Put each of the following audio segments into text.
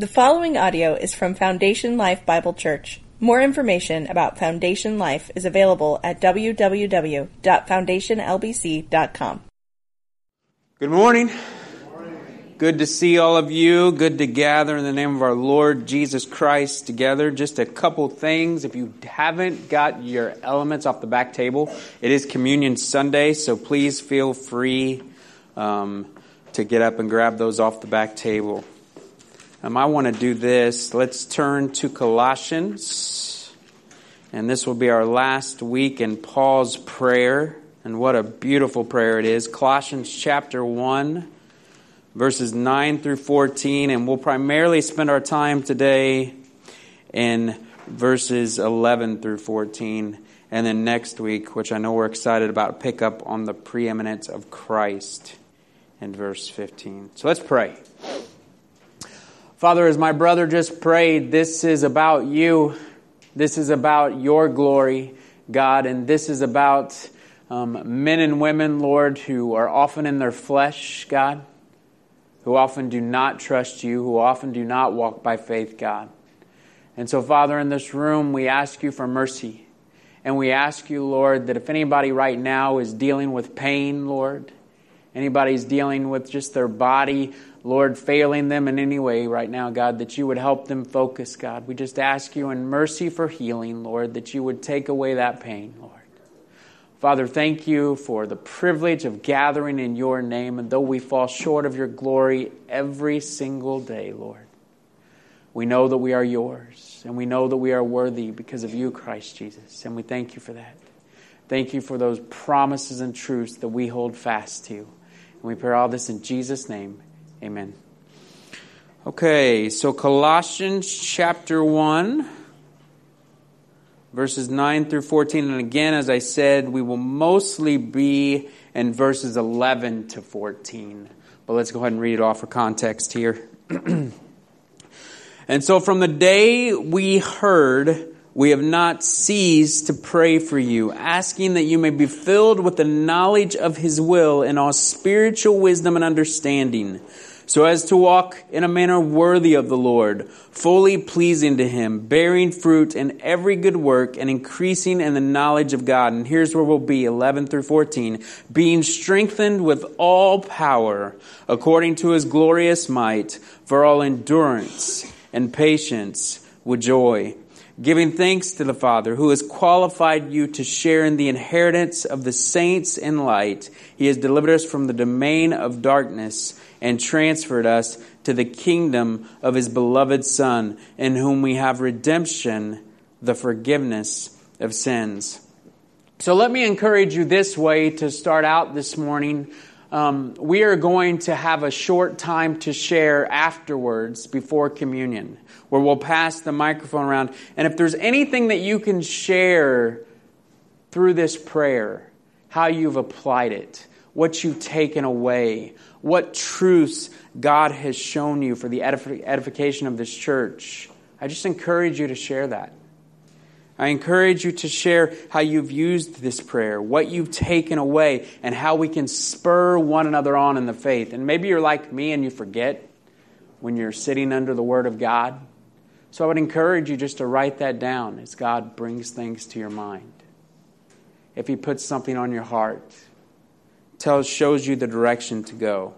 The following audio is from Foundation Life Bible Church. More information about Foundation Life is available at www.foundationlbc.com. Good morning. Good to see all of you. Good to gather in the name of our Lord Jesus Christ together. Just a couple things. If you haven't got your elements off the back table, it is Communion Sunday, so please feel free um, to get up and grab those off the back table. Um, I want to do this. Let's turn to Colossians. And this will be our last week in Paul's prayer. And what a beautiful prayer it is. Colossians chapter 1, verses 9 through 14. And we'll primarily spend our time today in verses 11 through 14. And then next week, which I know we're excited about, pick up on the preeminence of Christ in verse 15. So let's pray. Father, as my brother just prayed, this is about you. This is about your glory, God, and this is about um, men and women, Lord, who are often in their flesh, God, who often do not trust you, who often do not walk by faith, God. And so, Father, in this room, we ask you for mercy. And we ask you, Lord, that if anybody right now is dealing with pain, Lord, anybody's dealing with just their body Lord, failing them in any way right now, God, that you would help them focus, God. We just ask you in mercy for healing, Lord, that you would take away that pain, Lord. Father, thank you for the privilege of gathering in your name, and though we fall short of your glory every single day, Lord, we know that we are yours, and we know that we are worthy because of you, Christ Jesus, and we thank you for that. Thank you for those promises and truths that we hold fast to. And we pray all this in Jesus' name. Amen. Okay, so Colossians chapter 1, verses 9 through 14. And again, as I said, we will mostly be in verses 11 to 14. But let's go ahead and read it off for context here. and so from the day we heard, we have not ceased to pray for you, asking that you may be filled with the knowledge of his will in all spiritual wisdom and understanding so as to walk in a manner worthy of the Lord, fully pleasing to Him, bearing fruit in every good work and increasing in the knowledge of God. And here's where we'll be 11 through 14 being strengthened with all power according to His glorious might for all endurance and patience with joy giving thanks to the Father who has qualified you to share in the inheritance of the saints in light. He has delivered us from the domain of darkness and transferred us to the kingdom of his beloved Son, in whom we have redemption, the forgiveness of sins. So let me encourage you this way to start out this morning. Um, we are going to have a short time to share afterwards before communion, where we'll pass the microphone around. And if there's anything that you can share through this prayer, how you've applied it, what you've taken away, what truths God has shown you for the edification of this church. I just encourage you to share that. I encourage you to share how you've used this prayer, what you've taken away, and how we can spur one another on in the faith. And maybe you're like me and you forget when you're sitting under the Word of God. So I would encourage you just to write that down as God brings things to your mind. If He puts something on your heart, tells, shows you the direction to go.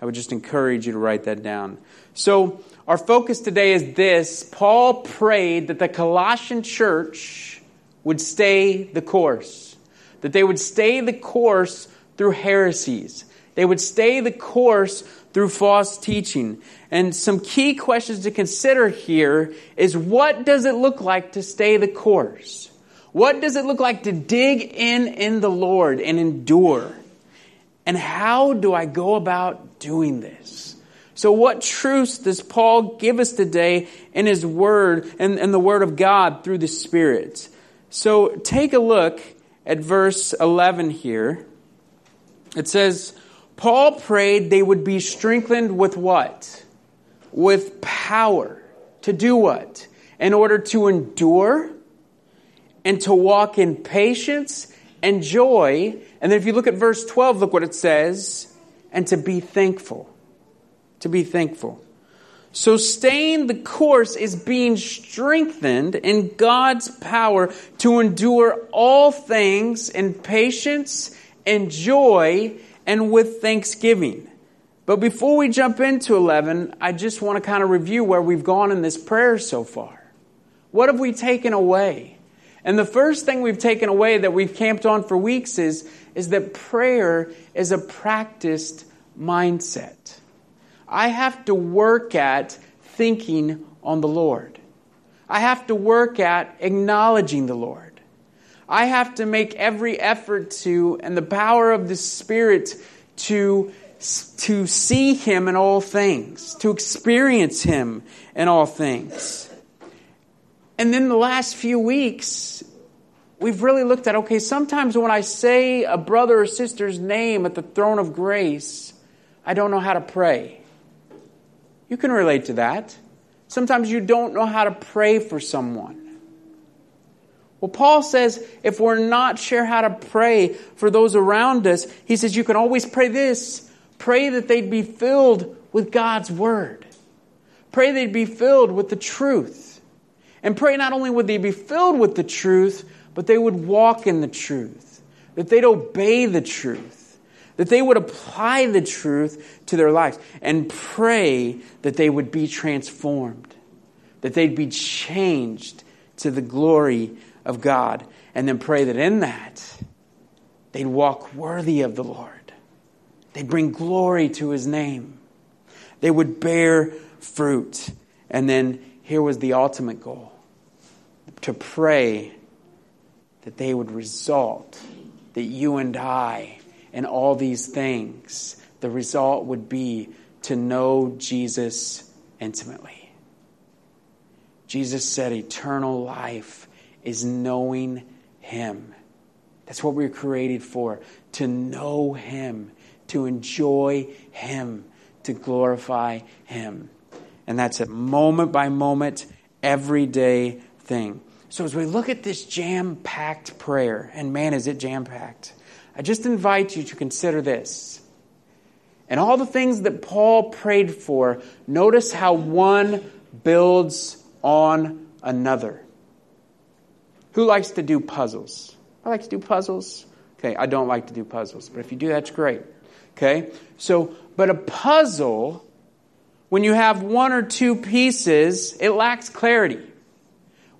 I would just encourage you to write that down. So, our focus today is this Paul prayed that the Colossian church would stay the course, that they would stay the course through heresies, they would stay the course through false teaching. And some key questions to consider here is what does it look like to stay the course? What does it look like to dig in in the Lord and endure? And how do I go about doing this? So, what truths does Paul give us today in his word and, and the word of God through the Spirit? So, take a look at verse 11 here. It says, Paul prayed they would be strengthened with what? With power. To do what? In order to endure and to walk in patience and joy and then if you look at verse 12, look what it says and to be thankful. To be thankful. So staying the course is being strengthened in God's power to endure all things in patience and joy and with thanksgiving. But before we jump into 11, I just want to kind of review where we've gone in this prayer so far. What have we taken away? And the first thing we've taken away that we've camped on for weeks is, is that prayer is a practiced mindset. I have to work at thinking on the Lord. I have to work at acknowledging the Lord. I have to make every effort to, and the power of the Spirit to, to see Him in all things, to experience Him in all things. And then the last few weeks, we've really looked at okay, sometimes when I say a brother or sister's name at the throne of grace, I don't know how to pray. You can relate to that. Sometimes you don't know how to pray for someone. Well, Paul says if we're not sure how to pray for those around us, he says you can always pray this pray that they'd be filled with God's word. Pray they'd be filled with the truth. And pray not only would they be filled with the truth, but they would walk in the truth, that they'd obey the truth that they would apply the truth to their lives and pray that they would be transformed, that they'd be changed to the glory of God, and then pray that in that they'd walk worthy of the Lord. They'd bring glory to his name. They would bear fruit. And then here was the ultimate goal to pray that they would result, that you and I and all these things, the result would be to know Jesus intimately. Jesus said eternal life is knowing Him. That's what we we're created for to know Him, to enjoy Him, to glorify Him. And that's a moment by moment, everyday thing. So as we look at this jam packed prayer, and man, is it jam packed. I just invite you to consider this. And all the things that Paul prayed for, notice how one builds on another. Who likes to do puzzles? I like to do puzzles. Okay, I don't like to do puzzles, but if you do, that's great. Okay, so, but a puzzle, when you have one or two pieces, it lacks clarity.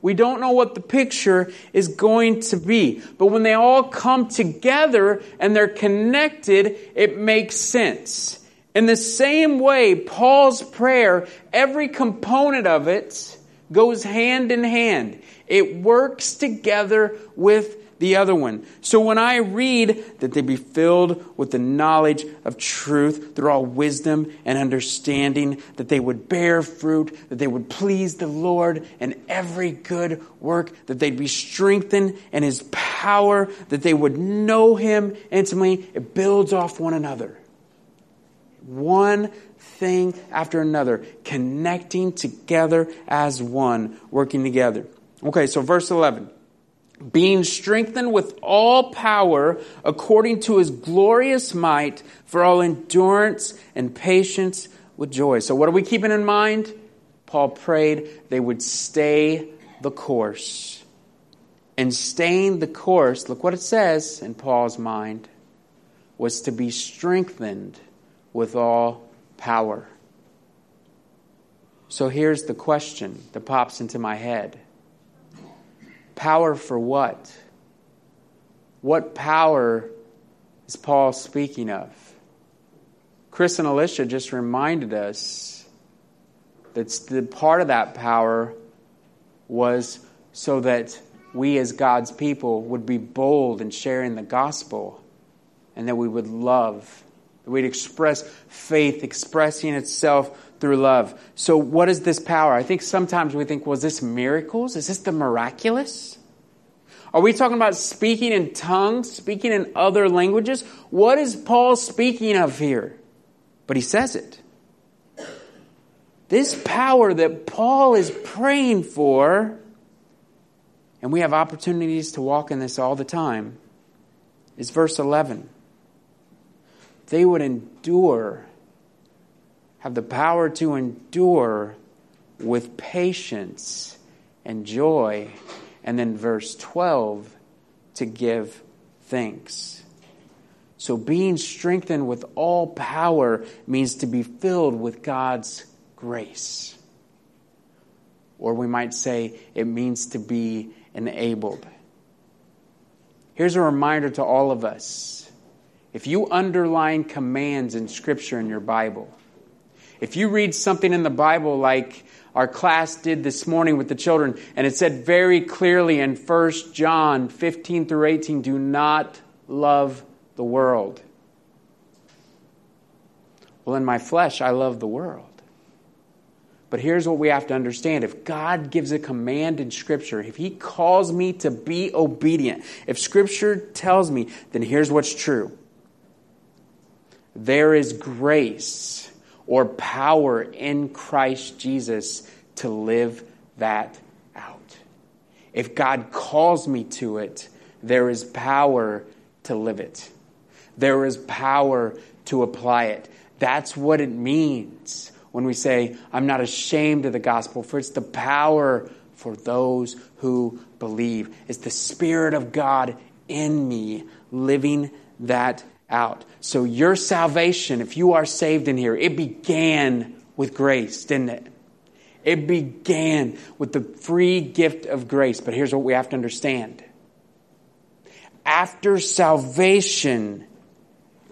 We don't know what the picture is going to be. But when they all come together and they're connected, it makes sense. In the same way, Paul's prayer, every component of it goes hand in hand. It works together with the other one. So when I read that they be filled with the knowledge of truth through all wisdom and understanding, that they would bear fruit, that they would please the Lord in every good work, that they'd be strengthened in His power, that they would know Him intimately, it builds off one another. One thing after another, connecting together as one, working together. Okay, so verse 11 being strengthened with all power according to his glorious might for all endurance and patience with joy. So, what are we keeping in mind? Paul prayed they would stay the course. And staying the course, look what it says in Paul's mind, was to be strengthened with all power. So here's the question that pops into my head Power for what? What power is Paul speaking of? Chris and Alicia just reminded us that the part of that power was so that we as God's people would be bold in sharing the gospel and that we would love. That we'd express faith, expressing itself through love. So, what is this power? I think sometimes we think, was this miracles? Is this the miraculous? Are we talking about speaking in tongues, speaking in other languages? What is Paul speaking of here? But he says it. This power that Paul is praying for, and we have opportunities to walk in this all the time, is verse 11. They would endure have the power to endure with patience and joy. And then verse 12, to give thanks. So being strengthened with all power means to be filled with God's grace. Or we might say it means to be enabled. Here's a reminder to all of us. If you underline commands in Scripture in your Bible, if you read something in the Bible like our class did this morning with the children, and it said very clearly in 1 John 15 through 18, do not love the world. Well, in my flesh, I love the world. But here's what we have to understand. If God gives a command in Scripture, if He calls me to be obedient, if Scripture tells me, then here's what's true there is grace or power in Christ Jesus to live that out. If God calls me to it, there is power to live it. There is power to apply it. That's what it means when we say, I'm not ashamed of the gospel, for it's the power for those who believe. It's the Spirit of God in me living that out. So, your salvation, if you are saved in here, it began with grace, didn't it? It began with the free gift of grace. But here's what we have to understand after salvation,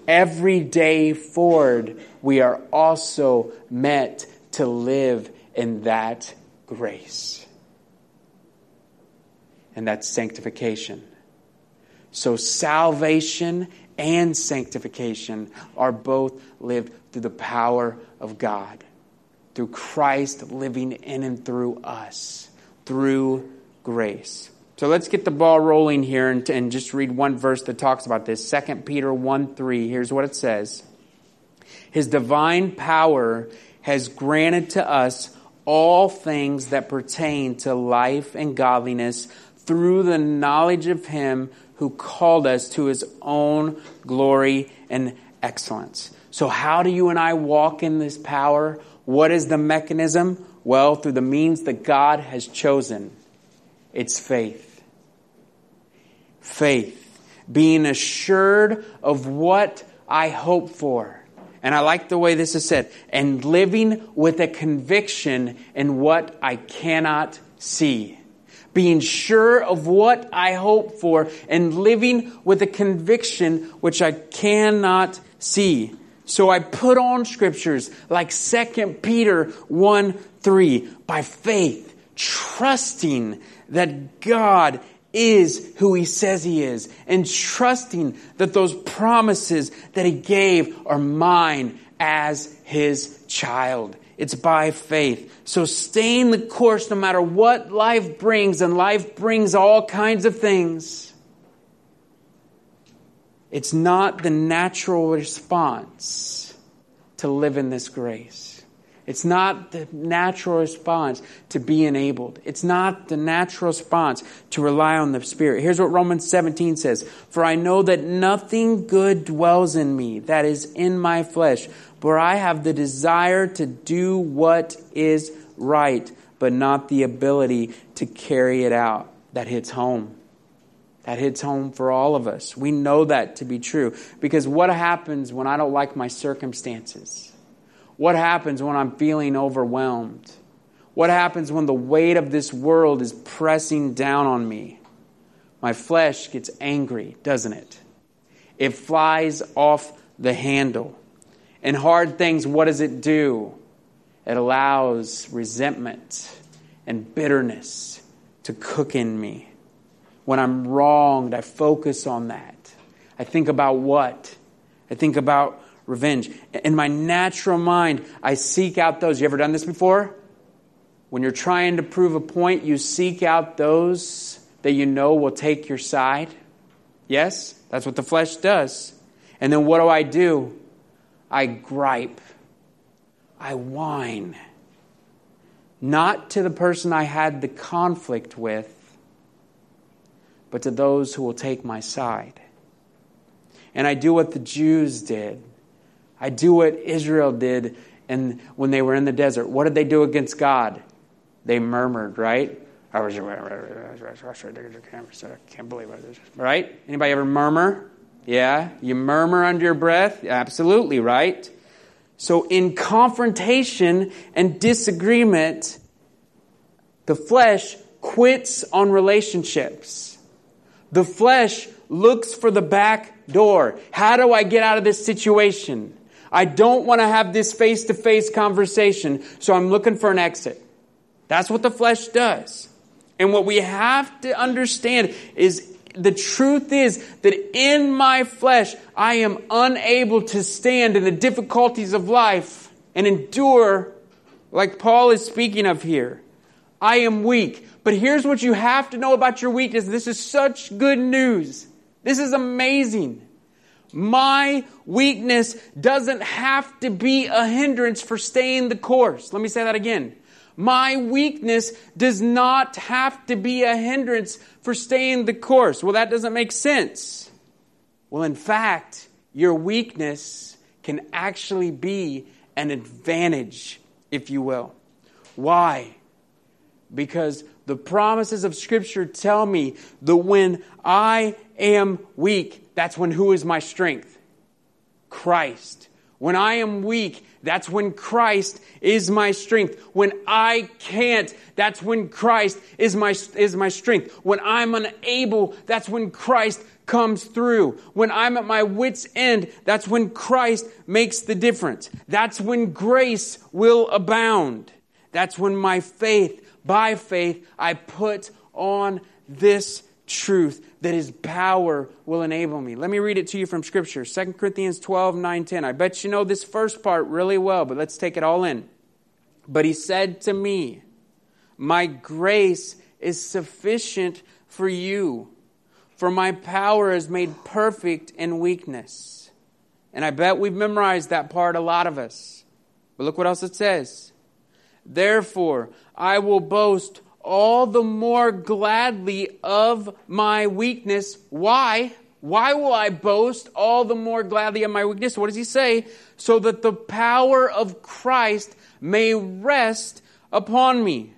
every day forward, we are also meant to live in that grace. And that's sanctification. So, salvation and sanctification are both lived through the power of God, through Christ living in and through us, through grace. So let's get the ball rolling here and, and just read one verse that talks about this. 2 Peter 1 3. Here's what it says His divine power has granted to us all things that pertain to life and godliness through the knowledge of Him who called us to His own glory and excellence. So, how do you and I walk in this power? What is the mechanism? Well, through the means that God has chosen. It's faith faith, being assured of what I hope for. And I like the way this is said, and living with a conviction in what I cannot see. Being sure of what I hope for and living with a conviction which I cannot see. So I put on scriptures like 2 Peter 1 3 by faith, trusting that God is who he says he is and trusting that those promises that he gave are mine as his child. It's by faith. So staying the course no matter what life brings, and life brings all kinds of things. It's not the natural response to live in this grace. It's not the natural response to be enabled. It's not the natural response to rely on the Spirit. Here's what Romans 17 says For I know that nothing good dwells in me, that is in my flesh, for I have the desire to do what is right, but not the ability to carry it out. That hits home. That hits home for all of us. We know that to be true. Because what happens when I don't like my circumstances? What happens when I'm feeling overwhelmed? What happens when the weight of this world is pressing down on me? My flesh gets angry, doesn't it? It flies off the handle. And hard things, what does it do? It allows resentment and bitterness to cook in me. When I'm wronged, I focus on that. I think about what? I think about revenge. In my natural mind, I seek out those. You ever done this before? When you're trying to prove a point, you seek out those that you know will take your side. Yes, that's what the flesh does. And then what do I do? I gripe. I whine. Not to the person I had the conflict with, but to those who will take my side. And I do what the Jews did. I do what Israel did And when they were in the desert, what did they do against God? They murmured, right? I can't believe it. Right? Anybody ever murmur? Yeah? You murmur under your breath? Absolutely, right? So in confrontation and disagreement, the flesh quits on relationships. The flesh looks for the back door. How do I get out of this situation? I don't want to have this face to face conversation, so I'm looking for an exit. That's what the flesh does. And what we have to understand is the truth is that in my flesh, I am unable to stand in the difficulties of life and endure like Paul is speaking of here. I am weak. But here's what you have to know about your weakness. This is such good news. This is amazing. My weakness doesn't have to be a hindrance for staying the course. Let me say that again. My weakness does not have to be a hindrance for staying the course. Well, that doesn't make sense. Well, in fact, your weakness can actually be an advantage, if you will. Why? Because the promises of Scripture tell me that when I am weak, that's when who is my strength? Christ. When I am weak, that's when Christ is my strength. When I can't, that's when Christ is my, is my strength. When I'm unable, that's when Christ comes through. When I'm at my wit's end, that's when Christ makes the difference. That's when grace will abound. That's when my faith, by faith, I put on this truth that his power will enable me. Let me read it to you from scripture. 2 Corinthians 12, 9, 10. I bet you know this first part really well, but let's take it all in. But he said to me, My grace is sufficient for you, for my power is made perfect in weakness. And I bet we've memorized that part, a lot of us. But look what else it says. Therefore, I will boast all the more gladly of my weakness. Why? Why will I boast all the more gladly of my weakness? What does he say? So that the power of Christ may rest upon me.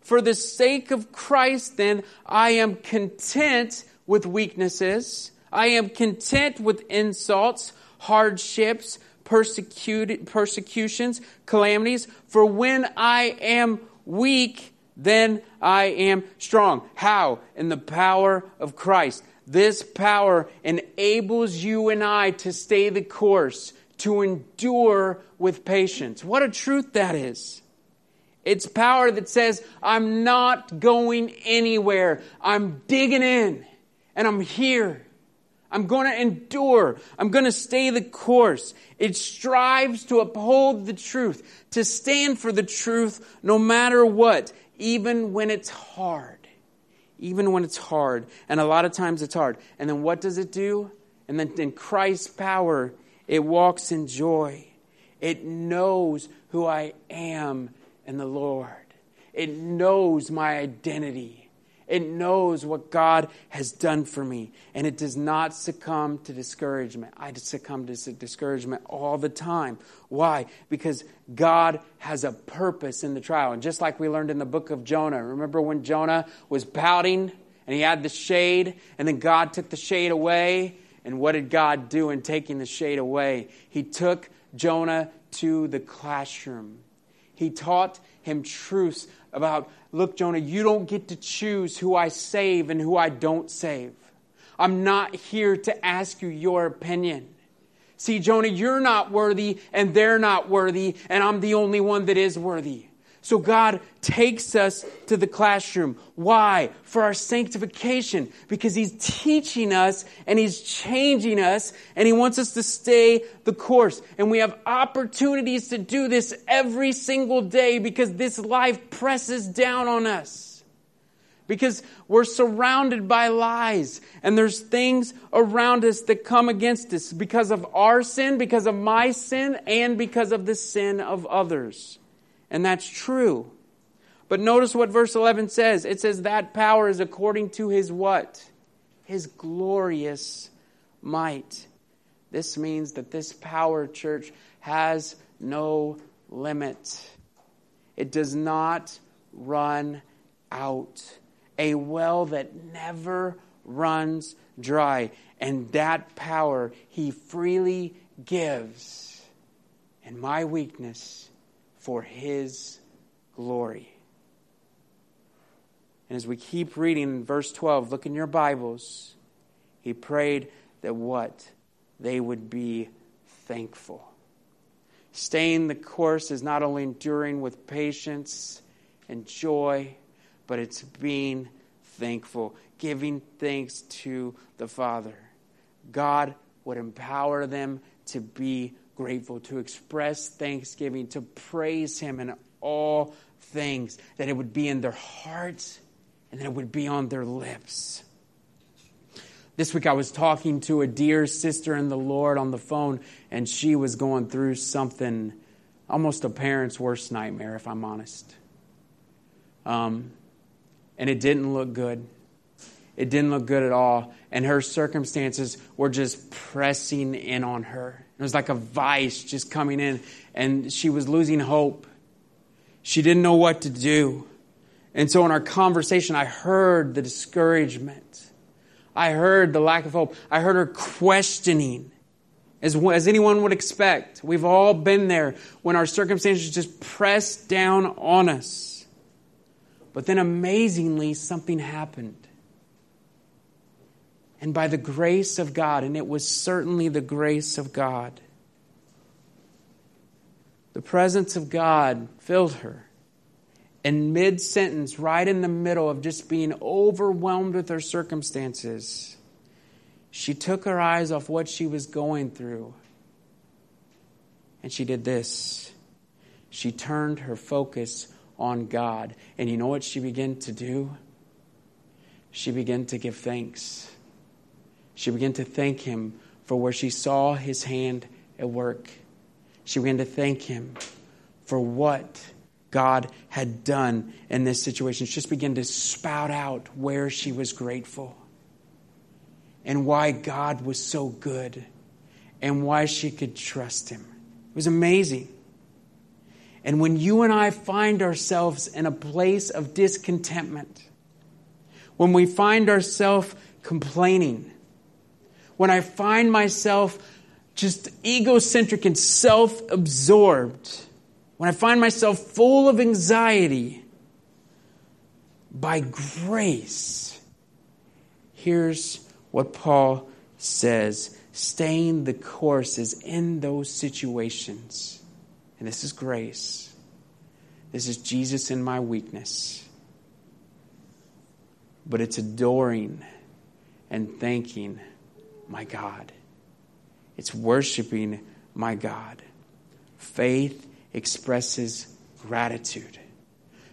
For the sake of Christ, then, I am content with weaknesses. I am content with insults, hardships, persecutions, calamities. For when I am weak, then I am strong. How? In the power of Christ. This power enables you and I to stay the course, to endure with patience. What a truth that is. It's power that says, I'm not going anywhere. I'm digging in and I'm here. I'm going to endure. I'm going to stay the course. It strives to uphold the truth, to stand for the truth no matter what even when it's hard. Even when it's hard. And a lot of times it's hard. And then what does it do? And then in Christ's power, it walks in joy. It knows who I am in the Lord. It knows my identity. It knows what God has done for me, and it does not succumb to discouragement. I succumb to discouragement all the time. Why? Because God has a purpose in the trial. And just like we learned in the book of Jonah, remember when Jonah was pouting and he had the shade, and then God took the shade away? And what did God do in taking the shade away? He took Jonah to the classroom. He taught him truths about, look, Jonah, you don't get to choose who I save and who I don't save. I'm not here to ask you your opinion. See, Jonah, you're not worthy and they're not worthy, and I'm the only one that is worthy. So God takes us to the classroom. Why? For our sanctification. Because He's teaching us and He's changing us and He wants us to stay the course. And we have opportunities to do this every single day because this life presses down on us. Because we're surrounded by lies and there's things around us that come against us because of our sin, because of my sin, and because of the sin of others. And that's true. But notice what verse 11 says. It says that power is according to his what? His glorious might. This means that this power, church, has no limit. It does not run out. A well that never runs dry. And that power he freely gives in my weakness for his glory. And as we keep reading verse 12, look in your Bibles. He prayed that what? They would be thankful. Staying the course is not only enduring with patience and joy, but it's being thankful, giving thanks to the Father. God would empower them to be grateful, to express thanksgiving, to praise Him in all things, that it would be in their hearts and that it would be on their lips. This week I was talking to a dear sister in the Lord on the phone, and she was going through something almost a parent's worst nightmare, if I'm honest. Um, and it didn't look good. It didn't look good at all. And her circumstances were just pressing in on her. It was like a vice just coming in, and she was losing hope. She didn't know what to do. And so in our conversation, I heard the discouragement. I heard the lack of hope. I heard her questioning, as, as anyone would expect. We've all been there when our circumstances just press down on us. But then amazingly, something happened. And by the grace of God, and it was certainly the grace of God, the presence of God filled her And mid sentence, right in the middle of just being overwhelmed with her circumstances, she took her eyes off what she was going through and she did this. She turned her focus on God. And you know what she began to do? She began to give thanks. She began to thank Him for where she saw His hand at work. She began to thank Him for what God had done in this situation. She just began to spout out where she was grateful and why God was so good and why she could trust Him. It was amazing. And when you and I find ourselves in a place of discontentment, when we find ourselves complaining, when I find myself just egocentric and self absorbed, when I find myself full of anxiety, by grace, here's what Paul says staying the course is in those situations. And this is grace. This is Jesus in my weakness. But it's adoring and thanking my God. It's worshiping my God. Faith expresses gratitude.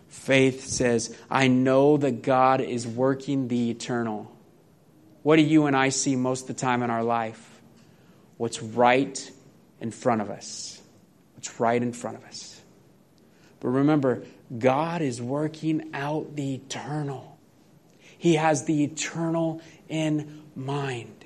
Faith says, I know that God is working the eternal. What do you and I see most of the time in our life? What's right in front of us. What's right in front of us. But remember, God is working out the eternal. He has the eternal in mind.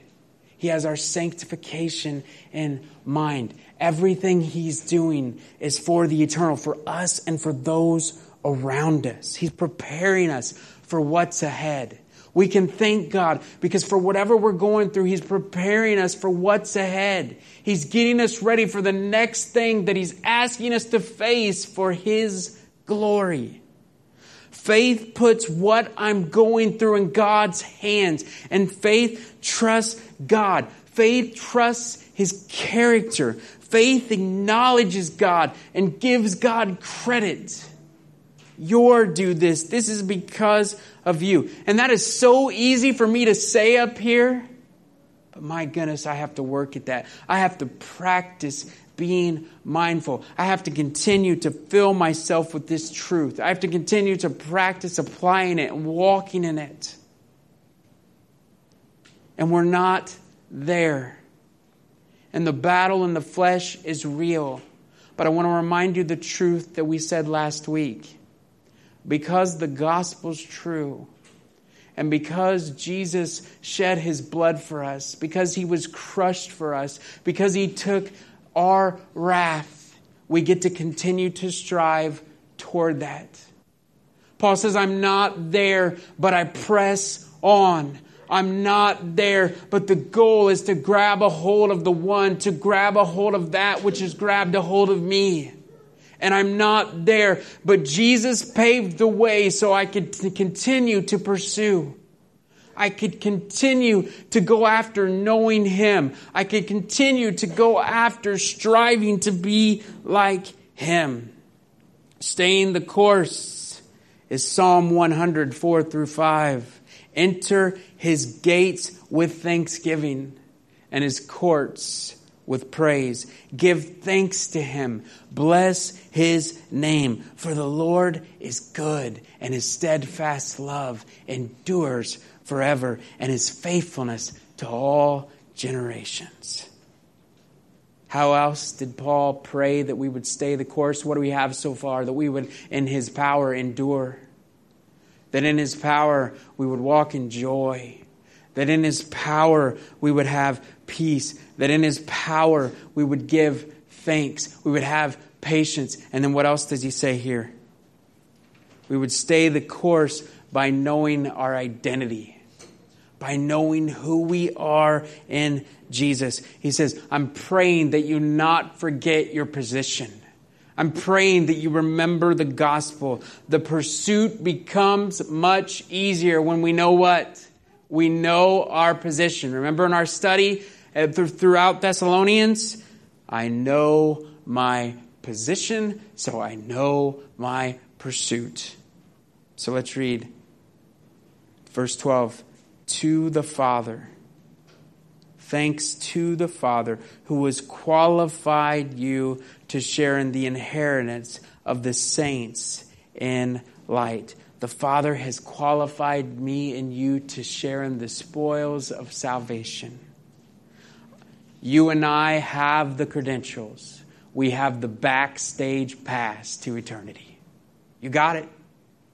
He has our sanctification in mind. Everything He's doing is for the eternal, for us and for those around us. He's preparing us for what's ahead. We can thank God because for whatever we're going through, He's preparing us for what's ahead. He's getting us ready for the next thing that He's asking us to face for His glory. Faith puts what I'm going through in God's hands, and faith trusts God. Faith trusts His character. Faith acknowledges God and gives God credit. You're do this. This is because of you. And that is so easy for me to say up here. But my goodness, I have to work at that. I have to practice being mindful. I have to continue to fill myself with this truth. I have to continue to practice applying it and walking in it. And we're not there. And the battle in the flesh is real. But I want to remind you the truth that we said last week. Because the gospel's true, and because Jesus shed his blood for us, because he was crushed for us, because he took our wrath, we get to continue to strive toward that. Paul says, I'm not there, but I press on. I'm not there, but the goal is to grab a hold of the one, to grab a hold of that which has grabbed a hold of me. And I'm not there, but Jesus paved the way so I could continue to pursue. I could continue to go after knowing Him. I could continue to go after striving to be like Him. Staying the course is Psalm 104 through 5. Enter His gates with thanksgiving and His courts with praise. Give thanks to him. Bless his name. For the Lord is good, and his steadfast love endures forever, and his faithfulness to all generations. How else did Paul pray that we would stay the course? What do we have so far? That we would, in his power, endure. That in his power, we would walk in joy. That in his power, we would have peace. That in his power, we would give thanks. We would have patience. And then what else does he say here? We would stay the course by knowing our identity by knowing who we are in Jesus. He says, I'm praying that you not forget your position. I'm praying that you remember the gospel. The pursuit becomes much easier when we know what? We know our position. Remember in our study uh, throughout Thessalonians? I know my position, so I know my pursuit. So let's read verse 12 to the Father. Thanks to the Father who has qualified you to share in the inheritance of the saints in light. The Father has qualified me and you to share in the spoils of salvation. You and I have the credentials. We have the backstage pass to eternity. You got it.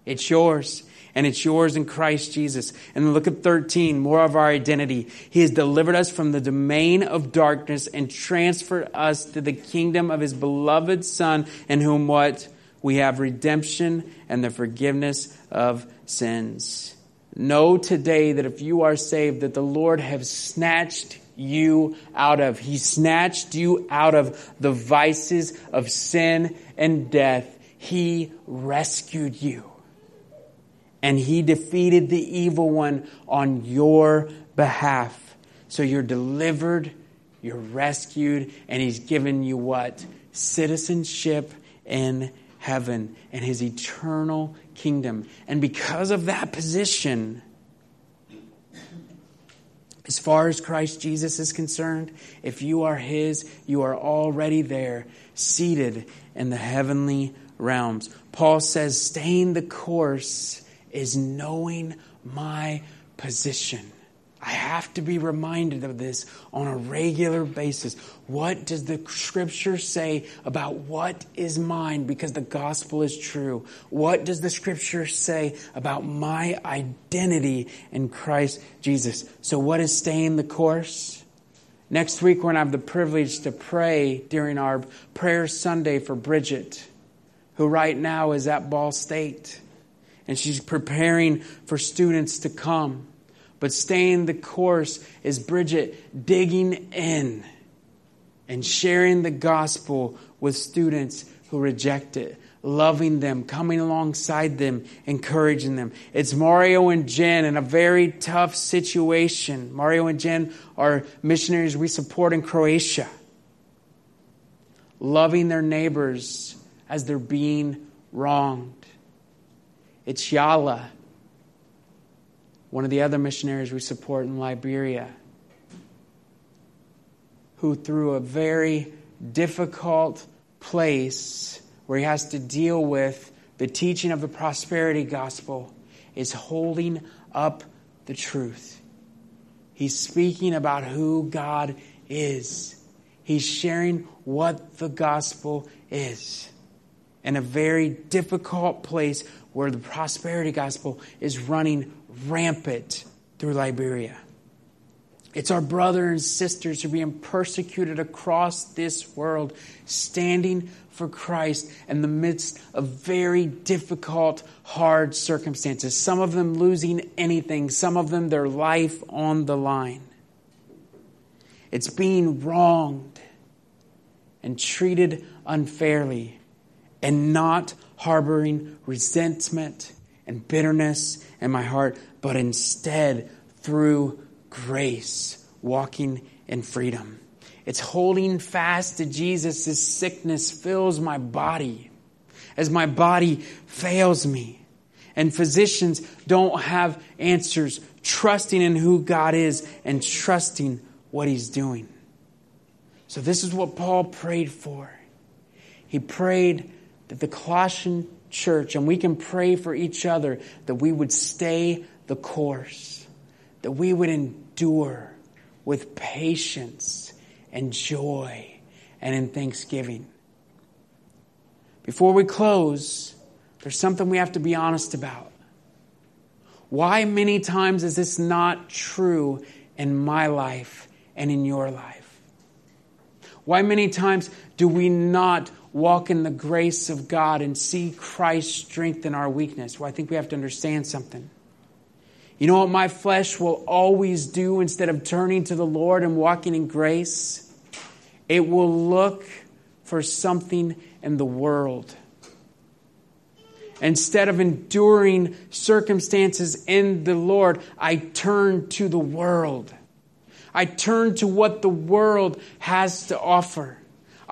It's yours and it's yours in Christ Jesus. And look at 13, more of our identity. He has delivered us from the domain of darkness and transferred us to the kingdom of his beloved Son, in whom what? We have redemption and the forgiveness of sins. Know today that if you are saved, that the Lord has snatched you out of. He snatched you out of the vices of sin and death. He rescued you and he defeated the evil one on your behalf. So you're delivered, you're rescued, and he's given you what? Citizenship in heaven and his eternal kingdom. And because of that position, as far as Christ Jesus is concerned, if you are his, you are already there, seated in the heavenly realms. Paul says, staying the course is knowing my position. I have to be reminded of this on a regular basis. What does the scripture say about what is mine because the gospel is true? What does the scripture say about my identity in Christ Jesus? So, what is staying the course? Next week, we're going to have the privilege to pray during our prayer Sunday for Bridget, who right now is at Ball State and she's preparing for students to come. But staying the course is Bridget digging in and sharing the gospel with students who reject it, loving them, coming alongside them, encouraging them. It's Mario and Jen in a very tough situation. Mario and Jen are missionaries we support in Croatia, loving their neighbors as they're being wronged. It's Yala, one of the other missionaries we support in Liberia, who, through a very difficult place where he has to deal with the teaching of the prosperity gospel, is holding up the truth. He's speaking about who God is. He's sharing what the gospel is. In a very difficult place where the prosperity gospel is running rampant through Liberia. It's our brothers and sisters who are being persecuted across this world, standing for Christ in the midst of very difficult, hard circumstances. Some of them losing anything, some of them their life on the line. It's being wronged and treated unfairly and not harboring resentment and bitterness in my heart, but instead through grace, walking in freedom. It's holding fast to Jesus as sickness fills my body, as my body fails me. And physicians don't have answers, trusting in who God is and trusting what He's doing. So, this is what Paul prayed for. He prayed the Colossian church, and we can pray for each other, that we would stay the course, that we would endure with patience and joy and in thanksgiving. Before we close, there's something we have to be honest about. Why many times is this not true in my life and in your life? Why many times do we not walk in the grace of God and see Christ strengthen our weakness? Well, I think we have to understand something. You know what my flesh will always do instead of turning to the Lord and walking in grace? It will look for something in the world. Instead of enduring circumstances in the Lord, I turn to the world. I turn to what the world has to offer.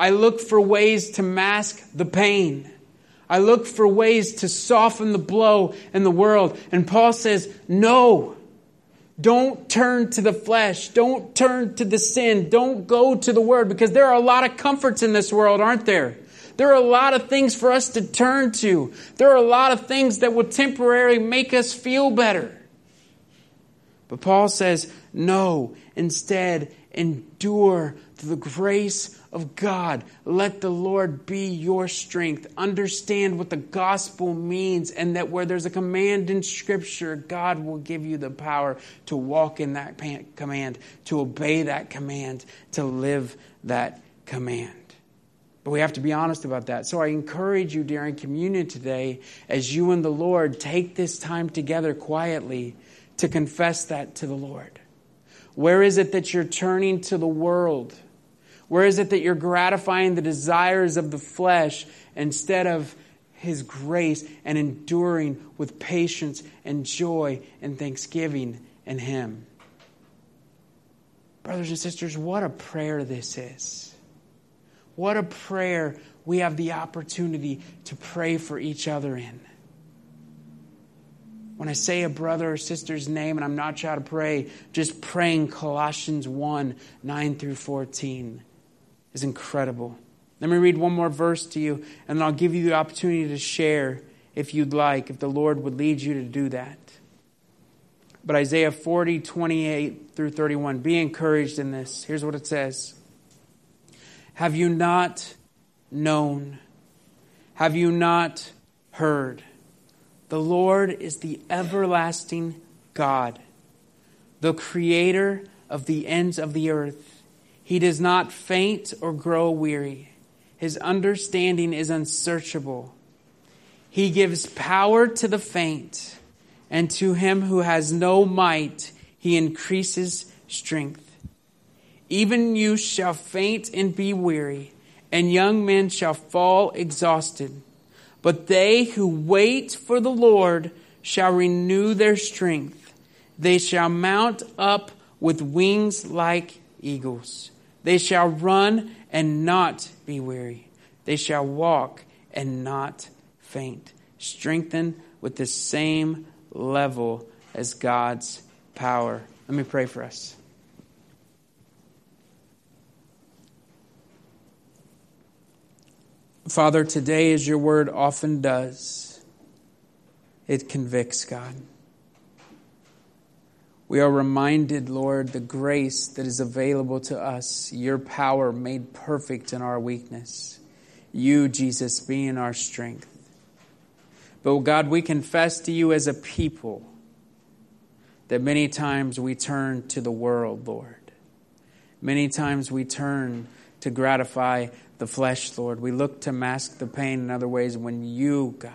I look for ways to mask the pain. I look for ways to soften the blow in the world. And Paul says, no. Don't turn to the flesh. Don't turn to the sin. Don't go to the word because there are a lot of comforts in this world, aren't there? There are a lot of things for us to turn to. There are a lot of things that will temporarily make us feel better. But Paul says, no, instead, endure the grace of God. Let the Lord be your strength. Understand what the gospel means, and that where there's a command in Scripture, God will give you the power to walk in that command, to obey that command, to live that command. But we have to be honest about that. So I encourage you during communion today, as you and the Lord take this time together quietly, to confess that to the Lord. Where is it that you're turning to the world? Where is it that you're gratifying the desires of the flesh instead of His grace and enduring with patience and joy and thanksgiving in Him? Brothers and sisters, what a prayer this is. What a prayer we have the opportunity to pray for each other in. When I say a brother or sister's name and I'm not trying to pray, just praying Colossians 1 9 through 14 is incredible. Let me read one more verse to you, and then I'll give you the opportunity to share if you'd like, if the Lord would lead you to do that. But Isaiah 40, 28 through 31, be encouraged in this. Here's what it says Have you not known? Have you not heard? The Lord is the everlasting God, the creator of the ends of the earth. He does not faint or grow weary. His understanding is unsearchable. He gives power to the faint, and to him who has no might, he increases strength. Even you shall faint and be weary, and young men shall fall exhausted. But they who wait for the Lord shall renew their strength. They shall mount up with wings like eagles. They shall run and not be weary. They shall walk and not faint. Strengthened with the same level as God's power. Let me pray for us. Father, today, as your word often does, it convicts, God we are reminded, Lord, the grace that is available to us, your power made perfect in our weakness, you, Jesus, being our strength. But God, we confess to you as a people that many times we turn to the world, Lord. Many times we turn to gratify the flesh, Lord. We look to mask the pain in other ways when you, God,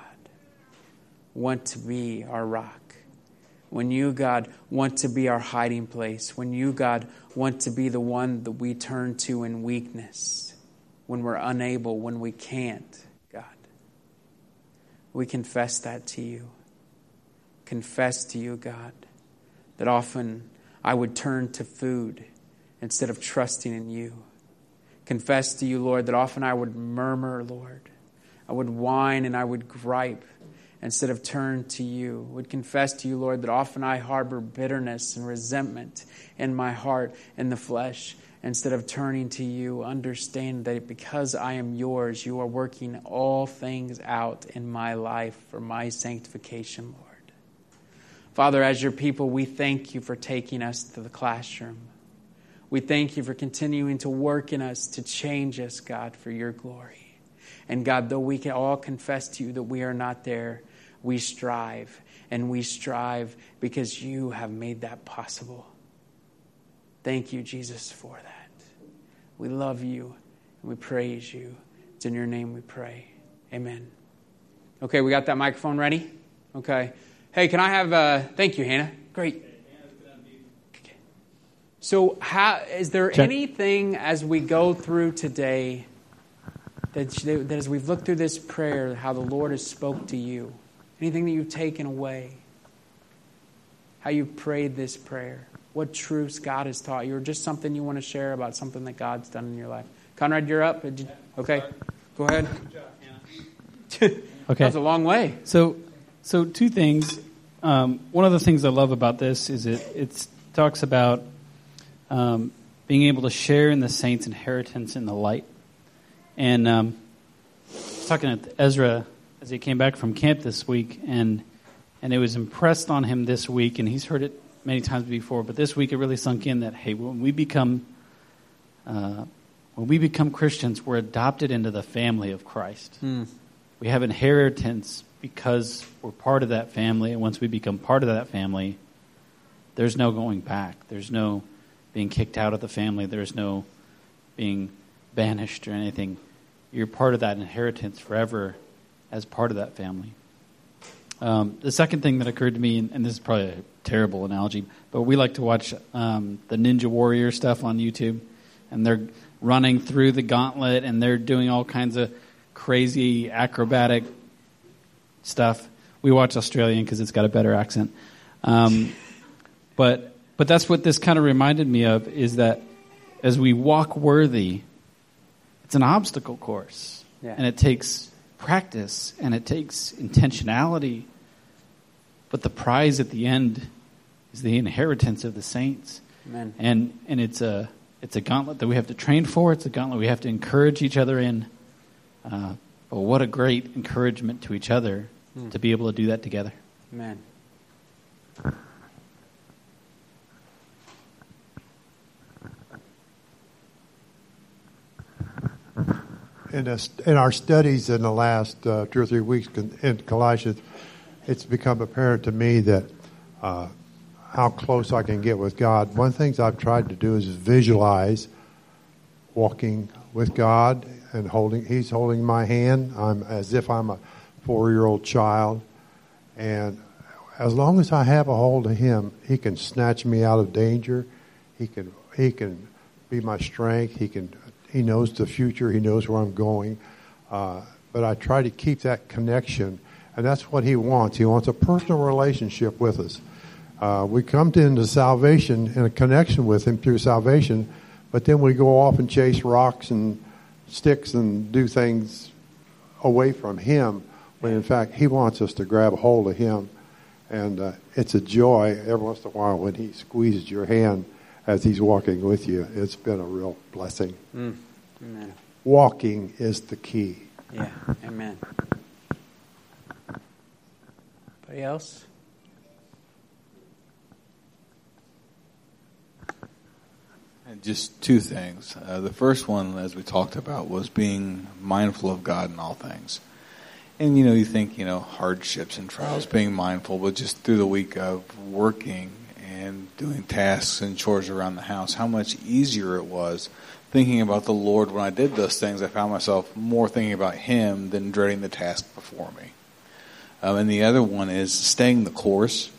want to be our rock. When you, God, want to be our hiding place. When you, God, want to be the one that we turn to in weakness. When we're unable, when we can't, God. We confess that to you. Confess to you, God, that often I would turn to food instead of trusting in you confess to you, Lord, that often I would murmur, Lord. I would whine and I would gripe instead of turn to you. Would confess to you, Lord, that often I harbor bitterness and resentment in my heart and the flesh. Instead of turning to you, understand that because I am yours, you are working all things out in my life for my sanctification, Lord. Father, as your people, we thank you for taking us to the classroom. We thank you for continuing to work in us to change us, God, for your glory. And God, though we can all confess to you that we are not there, we strive. And we strive because you have made that possible. Thank you, Jesus, for that. We love you and we praise you. It's in your name we pray. Amen. Okay, we got that microphone ready? Okay. Hey, can I have, uh, thank you, Hannah. Great. So, how, is there Check. anything as we go through today that, that as we've looked through this prayer, how the Lord has spoke to you? Anything that you've taken away? How you prayed this prayer? What truths God has taught you, or just something you want to share about something that God's done in your life? Conrad, you're up. You, okay, go ahead. okay, that's a long way. So, so two things. Um, one of the things I love about this is it it talks about um, being able to share in the saints' inheritance in the light. And um, I was talking to Ezra as he came back from camp this week, and and it was impressed on him this week, and he's heard it many times before, but this week it really sunk in that hey, when we become uh, when we become Christians, we're adopted into the family of Christ. Mm. We have inheritance because we're part of that family, and once we become part of that family, there's no going back. There's no being kicked out of the family. There's no being banished or anything. You're part of that inheritance forever as part of that family. Um, the second thing that occurred to me, and, this is probably a terrible analogy, but we like to watch um, the Ninja Warrior stuff on YouTube, and they're running through the gauntlet and they're doing all kinds of crazy acrobatic stuff. We watch Australian because it's got a better accent. Um, but but that's what this kind of reminded me of is that as we walk worthy, it's an obstacle course. Yeah. And it takes practice and it takes intentionality. But the prize at the end is the inheritance of the saints. Amen. And and it's a it's a gauntlet that we have to train for. It's a gauntlet we have to encourage each other in. Uh, but what a great encouragement to each other mm. to be able to do that together. Amen. In, a, in our studies in the last uh, two or three weeks in Colossians, it's become apparent to me that uh, how close I can get with God. One of the things I've tried to do is visualize walking with God and holding. He's holding my hand. I'm as if I'm a four-year-old child, and as long as I have a hold of Him, He can snatch me out of danger. He can He can be my strength. He can he knows the future. He knows where I'm going. Uh, but I try to keep that connection, and that's what he wants. He wants a personal relationship with us. Uh, we come to into salvation in a connection with him through salvation, but then we go off and chase rocks and sticks and do things away from him when in fact he wants us to grab a hold of him. And uh, it's a joy every once in a while when he squeezes your hand as he's walking with you. It's been a real blessing. Mm. Amen. Walking is the key. Yeah, amen. Anybody else? And just two things. Uh, the first one, as we talked about, was being mindful of God in all things. And you know, you think you know hardships and trials, being mindful, but just through the week of working and doing tasks and chores around the house, how much easier it was thinking about the Lord when I did those things. I found myself more thinking about Him than dreading the task before me. Um, and the other one is staying the course.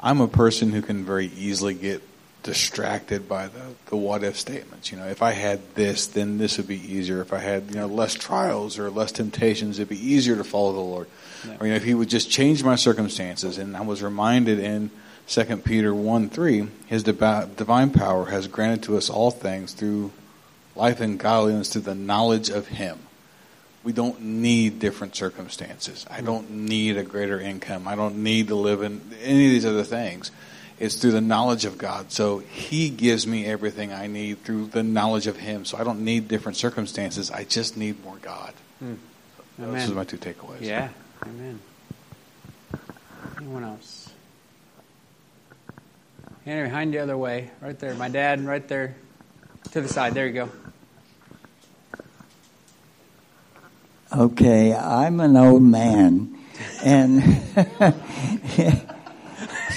I'm a person who can very easily get distracted by the, the what if statements. You know, if I had this, then this would be easier. If I had, you know, less trials or less temptations, it'd be easier to follow the Lord. Yeah. Or, you know, if he would just change my circumstances. And I was reminded in 2 Peter 1 3, his divine power has granted to us all things through life and godliness through the knowledge of him. We don't need different circumstances. I don't need a greater income. I don't need to live in any of these other things It's through the knowledge of God. So He gives me everything I need through the knowledge of Him. So I don't need different circumstances. I just need more God. Hmm. So those are my two takeaways. Yeah. Amen. Anyone else? Henry, behind the other way, right there. My dad, right there, to the side. There you go. Okay, I'm an old man, and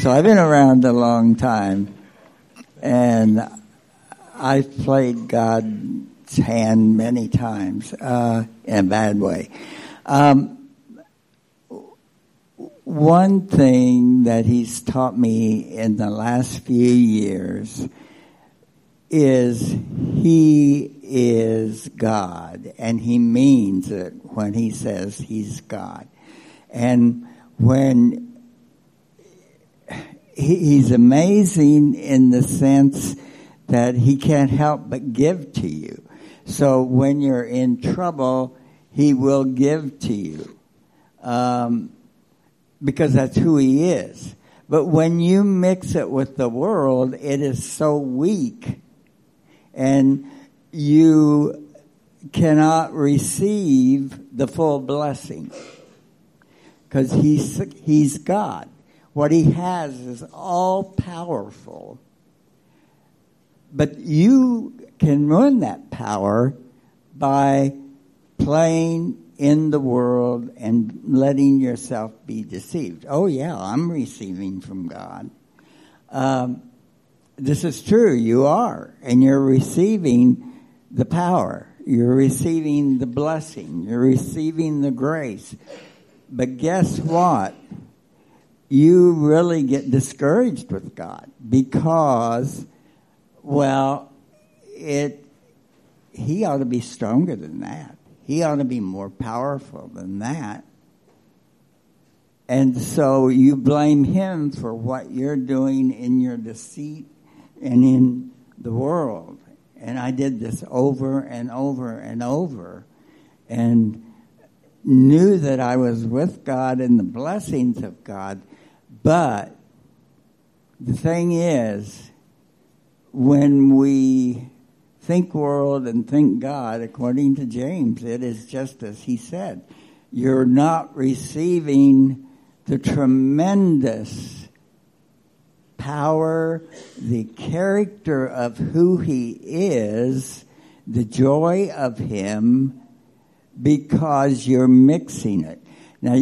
So I've been around a long time, and I've played God's hand many times uh, in a bad way. Um, one thing that He's taught me in the last few years is He is God, and He means it when He says He's God. And when he's amazing in the sense that he can't help but give to you. So when you're in trouble, he will give to you. Um, because that's who he is. But when you mix it with the world, it is so weak and you cannot receive the full blessing because he's, he's God. What he has is all powerful. But you can run that power by playing in the world and letting yourself be deceived. Oh, yeah, I'm receiving from God. Um, this is true, you are. And you're receiving the power, you're receiving the blessing, you're receiving the grace. But guess what? you really get discouraged with God because, well, it, he ought to be stronger than that. He ought to be more powerful than that. And so you blame him for what you're doing in your deceit and in the world. And I did this over and over and over and knew that I was with God and the blessings of God but the thing is, when we think world and think God, according to James, it is just as he said. You're not receiving the tremendous power, the character of who he is, the joy of him, because you're mixing it. Now,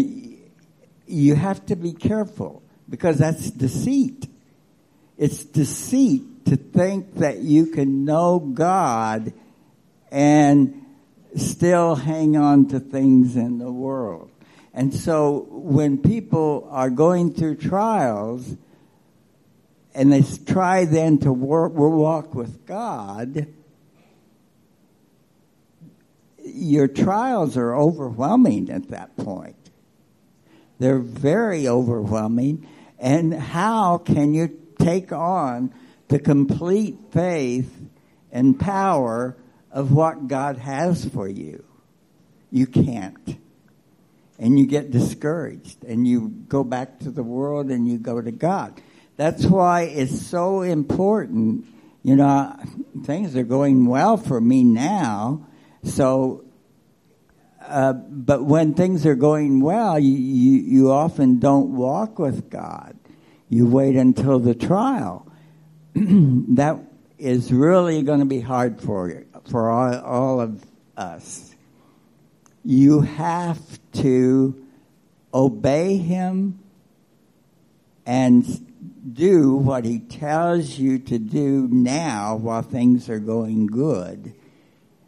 you have to be careful because that's deceit. It's deceit to think that you can know God and still hang on to things in the world. And so when people are going through trials and they try then to work, walk with God, your trials are overwhelming at that point. They're very overwhelming and how can you take on the complete faith and power of what God has for you? You can't. And you get discouraged and you go back to the world and you go to God. That's why it's so important. You know, things are going well for me now. So, uh, but when things are going well, you, you, often don't walk with God. You wait until the trial. that is really going to be hard for you, for all, all of us. You have to obey him and do what he tells you to do now while things are going good,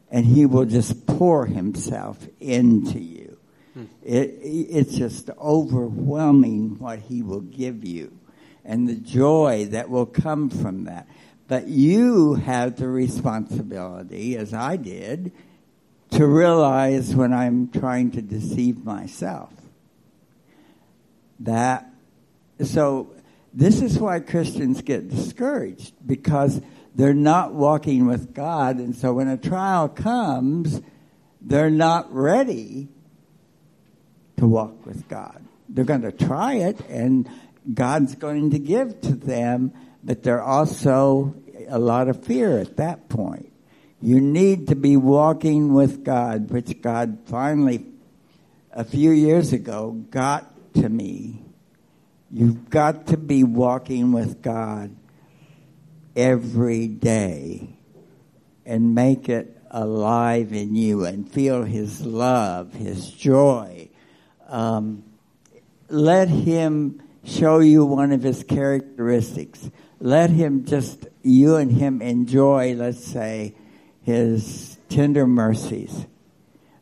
and he will just pour himself into you. Hmm. It, it's just overwhelming what he will give you and the joy that will come from that. But you have the responsibility, as I did, to realize when I'm trying to deceive myself. That, so this is why Christians get discouraged because they're not walking with God. And so when a trial comes, they're not ready to walk with God. They're going to try it and God's going to give to them, but they're also a lot of fear at that point. You need to be walking with God, which God finally, a few years ago, got to me. You've got to be walking with God every day and make it alive in you and feel His love, His joy. Um, let Him show you one of His characteristics. Let Him just, you and Him enjoy, let's say, His tender mercies.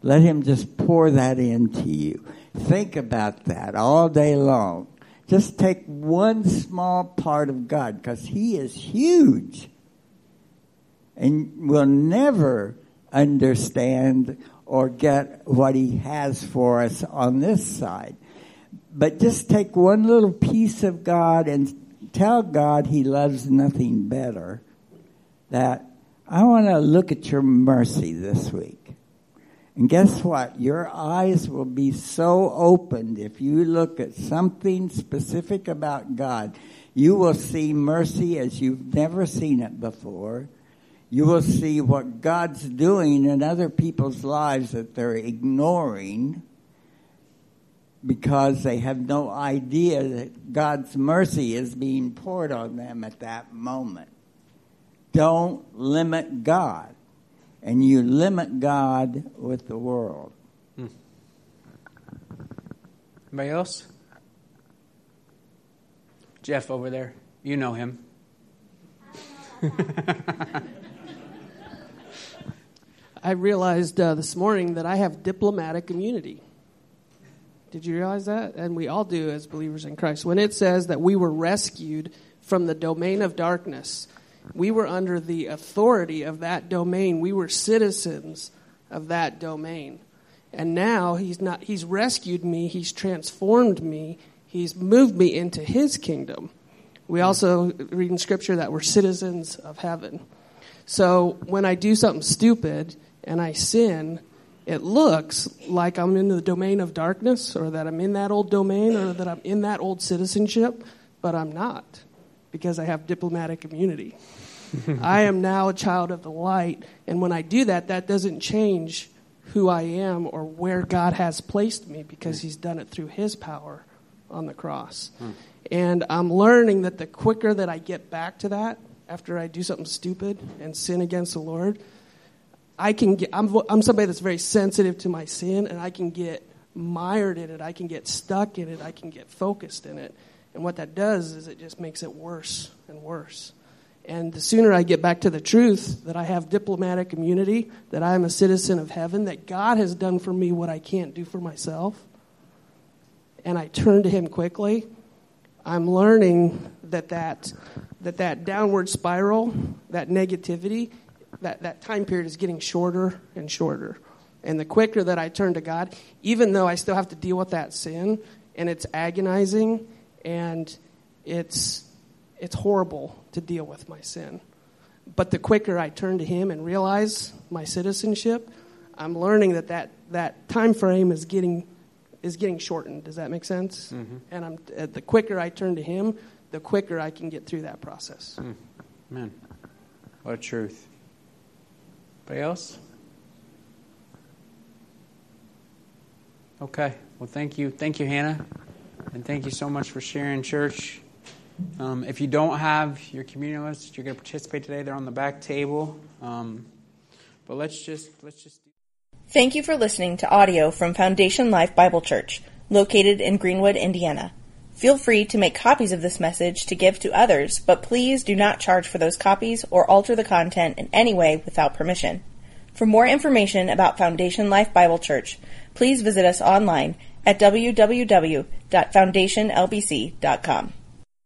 Let Him just pour that into you. Think about that all day long. Just take one small part of God because He is huge. And we'll never understand or get what He has for us on this side. But just take one little piece of God and tell God He loves nothing better. That I want to look at your mercy this week. And guess what? Your eyes will be so opened if you look at something specific about God. You will see mercy as you've never seen it before. You will see what God's doing in other people's lives that they're ignoring because they have no idea that God's mercy is being poured on them at that moment. Don't limit God and you limit God with the world. Hmm. Anybody else? Jeff over there. You know him. I realized uh, this morning that I have diplomatic immunity. Did you realize that? And we all do as believers in Christ. When it says that we were rescued from the domain of darkness we were under the authority of that domain. We were citizens of that domain. And now he's not he's rescued me, he's transformed me, he's moved me into his kingdom. We also read in scripture that we're citizens of heaven. So when I do something stupid and I sin, it looks like I'm in the domain of darkness or that I'm in that old domain or that I'm in that old citizenship, but I'm not because I have diplomatic immunity. I am now a child of the light. And when I do that, that doesn't change who I am or where God has placed me because He's done it through His power on the cross. Hmm. And I'm learning that the quicker that I get back to that after I do something stupid and sin against the Lord, I can get, I'm, I'm somebody that's very sensitive to my sin and I can get mired in it. I can get stuck in it. I can get focused in it. And what that does is it just makes it worse and worse. And the sooner I get back to the truth that I have diplomatic immunity, that I am a citizen of heaven, that God has done for me what I can't do for myself, and I turn to Him quickly, I'm learning that that, that, that downward spiral, that negativity, that, that time period is getting shorter and shorter. And the quicker that I turn to God, even though I still have to deal with that sin, and it's agonizing, and it's it's horrible to deal with my sin. But the quicker I turn to Him and realize my citizenship, I'm learning that that, that time frame is getting is getting shortened. Does that make sense? Mm-hmm. And I'm uh, the quicker I turn to Him, the quicker I can get through that process. Mm. Man, what a truth. Anybody else? Okay. Well, thank you, thank you, Hannah. And thank you so much for sharing, church. Um, if you don't have your communion list, you're going to participate today. They're on the back table. Um, but let's just let's just. Thank you for listening to audio from Foundation Life Bible Church, located in Greenwood, Indiana. Feel free to make copies of this message to give to others, but please do not charge for those copies or alter the content in any way without permission. For more information about Foundation Life Bible Church, please visit us online at www.foundationlbc.com.